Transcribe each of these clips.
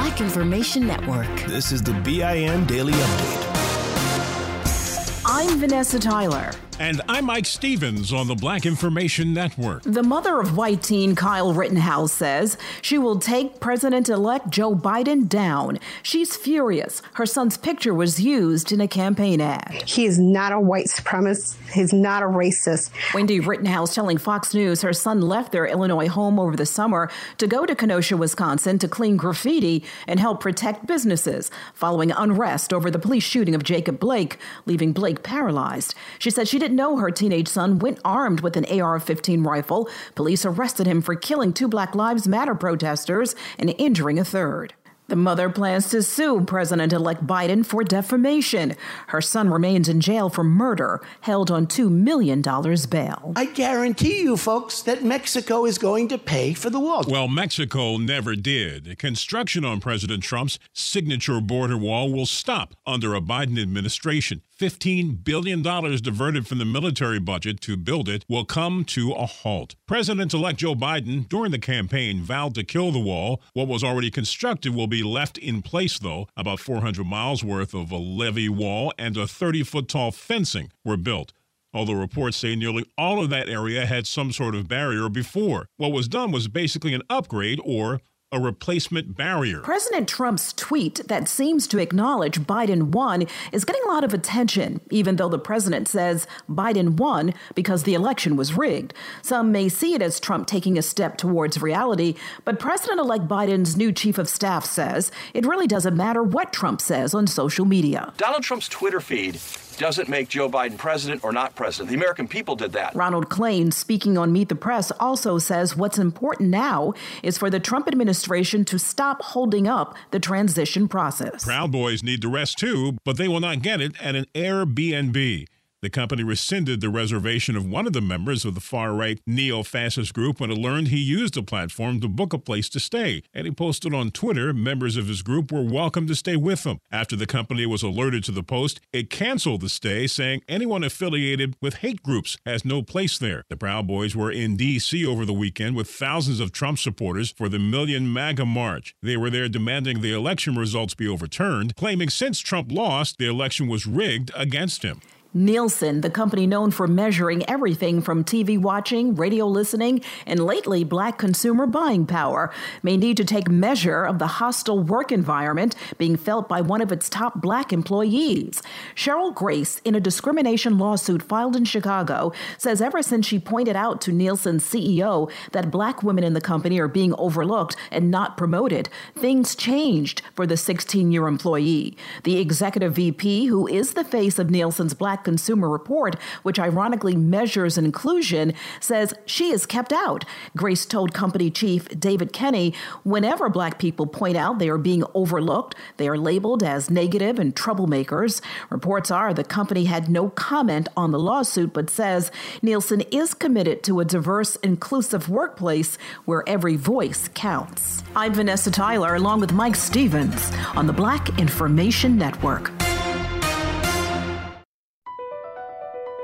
Black Information Network. This is the BIN Daily Update. I'm Vanessa Tyler. And I'm Mike Stevens on the Black Information Network. The mother of white teen Kyle Rittenhouse says she will take President elect Joe Biden down. She's furious. Her son's picture was used in a campaign ad. He is not a white supremacist. He's not a racist. Wendy Rittenhouse telling Fox News her son left their Illinois home over the summer to go to Kenosha, Wisconsin to clean graffiti and help protect businesses following unrest over the police shooting of Jacob Blake, leaving Blake paralyzed. She said she didn't know her teenage son went armed with an AR 15 rifle. Police arrested him for killing two Black Lives Matter protesters and injuring a third. The mother plans to sue President elect Biden for defamation. Her son remains in jail for murder, held on $2 million bail. I guarantee you, folks, that Mexico is going to pay for the wall. Well, Mexico never did. Construction on President Trump's signature border wall will stop under a Biden administration. $15 billion diverted from the military budget to build it will come to a halt. President elect Joe Biden, during the campaign, vowed to kill the wall. What was already constructed will be left in place, though. About 400 miles worth of a levee wall and a 30 foot tall fencing were built although reports say nearly all of that area had some sort of barrier before. What was done was basically an upgrade or a replacement barrier. President Trump's tweet that seems to acknowledge Biden won is getting a lot of attention, even though the president says Biden won because the election was rigged. Some may see it as Trump taking a step towards reality, but President elect Biden's new chief of staff says it really doesn't matter what Trump says on social media. Donald Trump's Twitter feed doesn't make Joe Biden president or not president. The American people did that. Ronald Klain, speaking on Meet the Press, also says what's important now is for the Trump administration to stop holding up the transition process. Proud Boys need the rest too, but they will not get it at an Airbnb. The company rescinded the reservation of one of the members of the far right neo fascist group when it learned he used the platform to book a place to stay. And he posted on Twitter members of his group were welcome to stay with him. After the company was alerted to the post, it canceled the stay, saying anyone affiliated with hate groups has no place there. The Proud Boys were in D.C. over the weekend with thousands of Trump supporters for the Million MAGA March. They were there demanding the election results be overturned, claiming since Trump lost, the election was rigged against him. Nielsen, the company known for measuring everything from TV watching, radio listening, and lately black consumer buying power, may need to take measure of the hostile work environment being felt by one of its top black employees. Cheryl Grace, in a discrimination lawsuit filed in Chicago, says ever since she pointed out to Nielsen's CEO that black women in the company are being overlooked and not promoted, things changed for the 16 year employee. The executive VP, who is the face of Nielsen's Black Black Consumer Report, which ironically measures inclusion, says she is kept out. Grace told company chief David Kenny whenever black people point out they are being overlooked, they are labeled as negative and troublemakers. Reports are the company had no comment on the lawsuit, but says Nielsen is committed to a diverse, inclusive workplace where every voice counts. I'm Vanessa Tyler, along with Mike Stevens on the Black Information Network.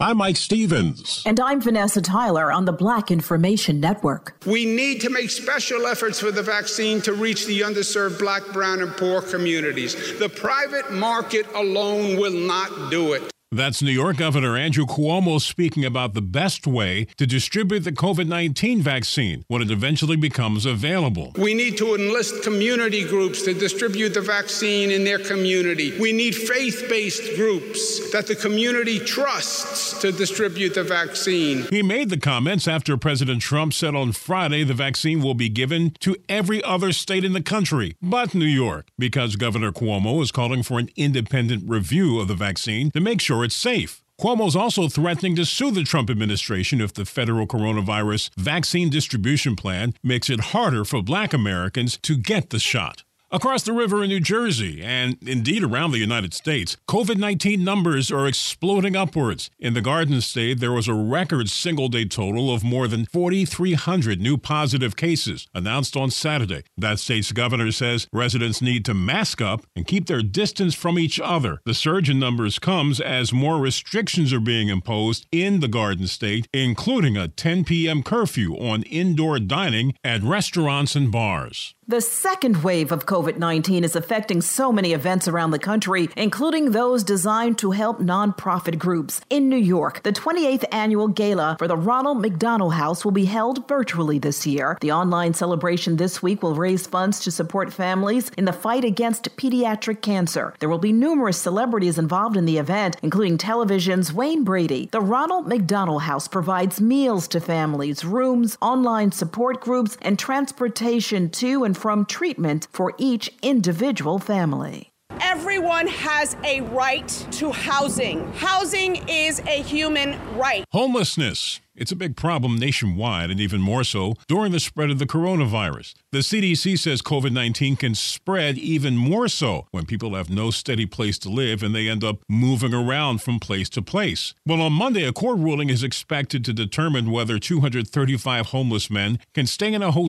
I'm Mike Stevens. And I'm Vanessa Tyler on the Black Information Network. We need to make special efforts for the vaccine to reach the underserved black, brown, and poor communities. The private market alone will not do it. That's New York Governor Andrew Cuomo speaking about the best way to distribute the COVID 19 vaccine when it eventually becomes available. We need to enlist community groups to distribute the vaccine in their community. We need faith based groups that the community trusts to distribute the vaccine. He made the comments after President Trump said on Friday the vaccine will be given to every other state in the country but New York, because Governor Cuomo is calling for an independent review of the vaccine to make sure it's safe. Cuomo's also threatening to sue the Trump administration if the federal coronavirus vaccine distribution plan makes it harder for black Americans to get the shot. Across the river in New Jersey, and indeed around the United States, COVID 19 numbers are exploding upwards. In the Garden State, there was a record single day total of more than 4,300 new positive cases announced on Saturday. That state's governor says residents need to mask up and keep their distance from each other. The surge in numbers comes as more restrictions are being imposed in the Garden State, including a 10 p.m. curfew on indoor dining at restaurants and bars. The second wave of COVID 19 is affecting so many events around the country, including those designed to help nonprofit groups. In New York, the 28th annual gala for the Ronald McDonald House will be held virtually this year. The online celebration this week will raise funds to support families in the fight against pediatric cancer. There will be numerous celebrities involved in the event, including television's Wayne Brady. The Ronald McDonald House provides meals to families, rooms, online support groups, and transportation to and from treatment for each individual family. Everyone has a right to housing. Housing is a human right. Homelessness. It's a big problem nationwide and even more so during the spread of the coronavirus. The CDC says COVID 19 can spread even more so when people have no steady place to live and they end up moving around from place to place. Well, on Monday, a court ruling is expected to determine whether 235 homeless men can stay in a hotel.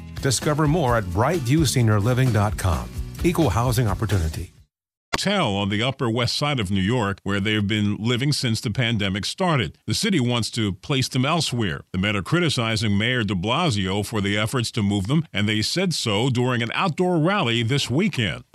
Discover more at brightviewseniorliving.com. Equal housing opportunity. Hotel on the Upper West Side of New York, where they've been living since the pandemic started. The city wants to place them elsewhere. The men are criticizing Mayor de Blasio for the efforts to move them, and they said so during an outdoor rally this weekend.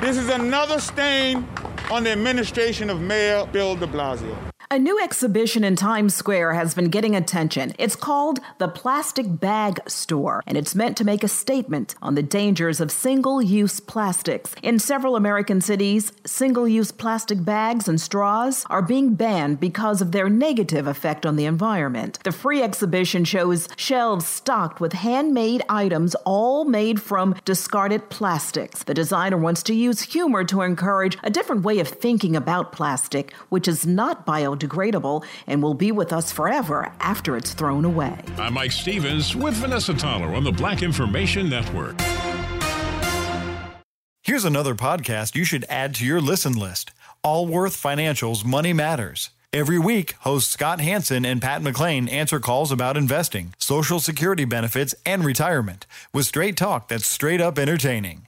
This is another stain on the administration of Mayor Bill de Blasio. A new exhibition in Times Square has been getting attention. It's called The Plastic Bag Store, and it's meant to make a statement on the dangers of single use plastics. In several American cities, single use plastic bags and straws are being banned because of their negative effect on the environment. The free exhibition shows shelves stocked with handmade items, all made from discarded plastics. The designer wants to use humor to encourage a different way of thinking about plastic, which is not biodegradable biodegradable and will be with us forever after it's thrown away. I'm Mike Stevens with Vanessa Tyler on the Black Information Network. Here's another podcast you should add to your listen list Allworth Financial's Money Matters. Every week, hosts Scott Hanson and Pat McClain answer calls about investing, Social Security benefits, and retirement with straight talk that's straight up entertaining.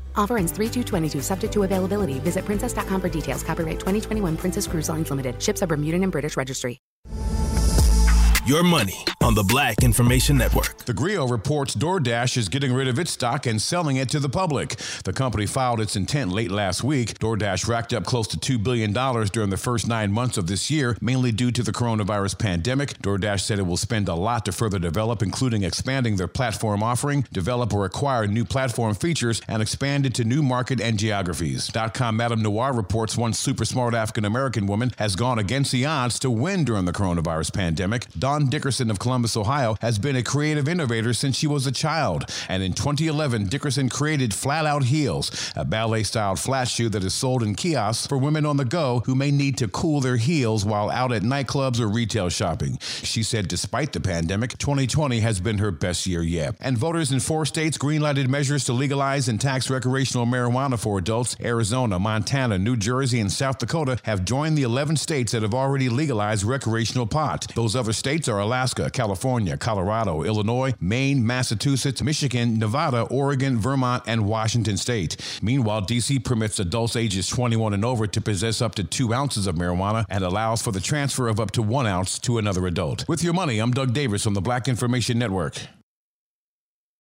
Offer ends 3 22 subject to availability. Visit princess.com for details. Copyright 2021 Princess Cruise Lines Limited. Ships are Bermudan and British Registry. Your money on the Black Information Network. The Grio reports DoorDash is getting rid of its stock and selling it to the public. The company filed its intent late last week. DoorDash racked up close to $2 billion during the first nine months of this year, mainly due to the coronavirus pandemic. DoorDash said it will spend a lot to further develop, including expanding their platform offering, develop or acquire new platform features, and expand into new market and geographies. .com MadameNoire reports one super smart African American woman has gone against the odds to win during the coronavirus pandemic. Dickerson of Columbus, Ohio, has been a creative innovator since she was a child. And in 2011, Dickerson created Flat Out Heels, a ballet styled flat shoe that is sold in kiosks for women on the go who may need to cool their heels while out at nightclubs or retail shopping. She said, despite the pandemic, 2020 has been her best year yet. And voters in four states greenlighted measures to legalize and tax recreational marijuana for adults. Arizona, Montana, New Jersey, and South Dakota have joined the 11 states that have already legalized recreational pot. Those other states are Alaska, California, Colorado, Illinois, Maine, Massachusetts, Michigan, Nevada, Oregon, Vermont, and Washington state. Meanwhile, DC permits adults ages 21 and over to possess up to two ounces of marijuana and allows for the transfer of up to one ounce to another adult. With your money, I'm Doug Davis from the Black Information Network.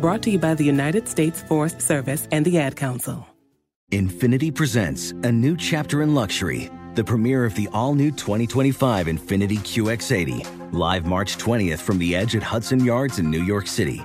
Brought to you by the United States Forest Service and the Ad Council. Infiniti presents a new chapter in luxury, the premiere of the all new 2025 Infiniti QX80, live March 20th from the edge at Hudson Yards in New York City,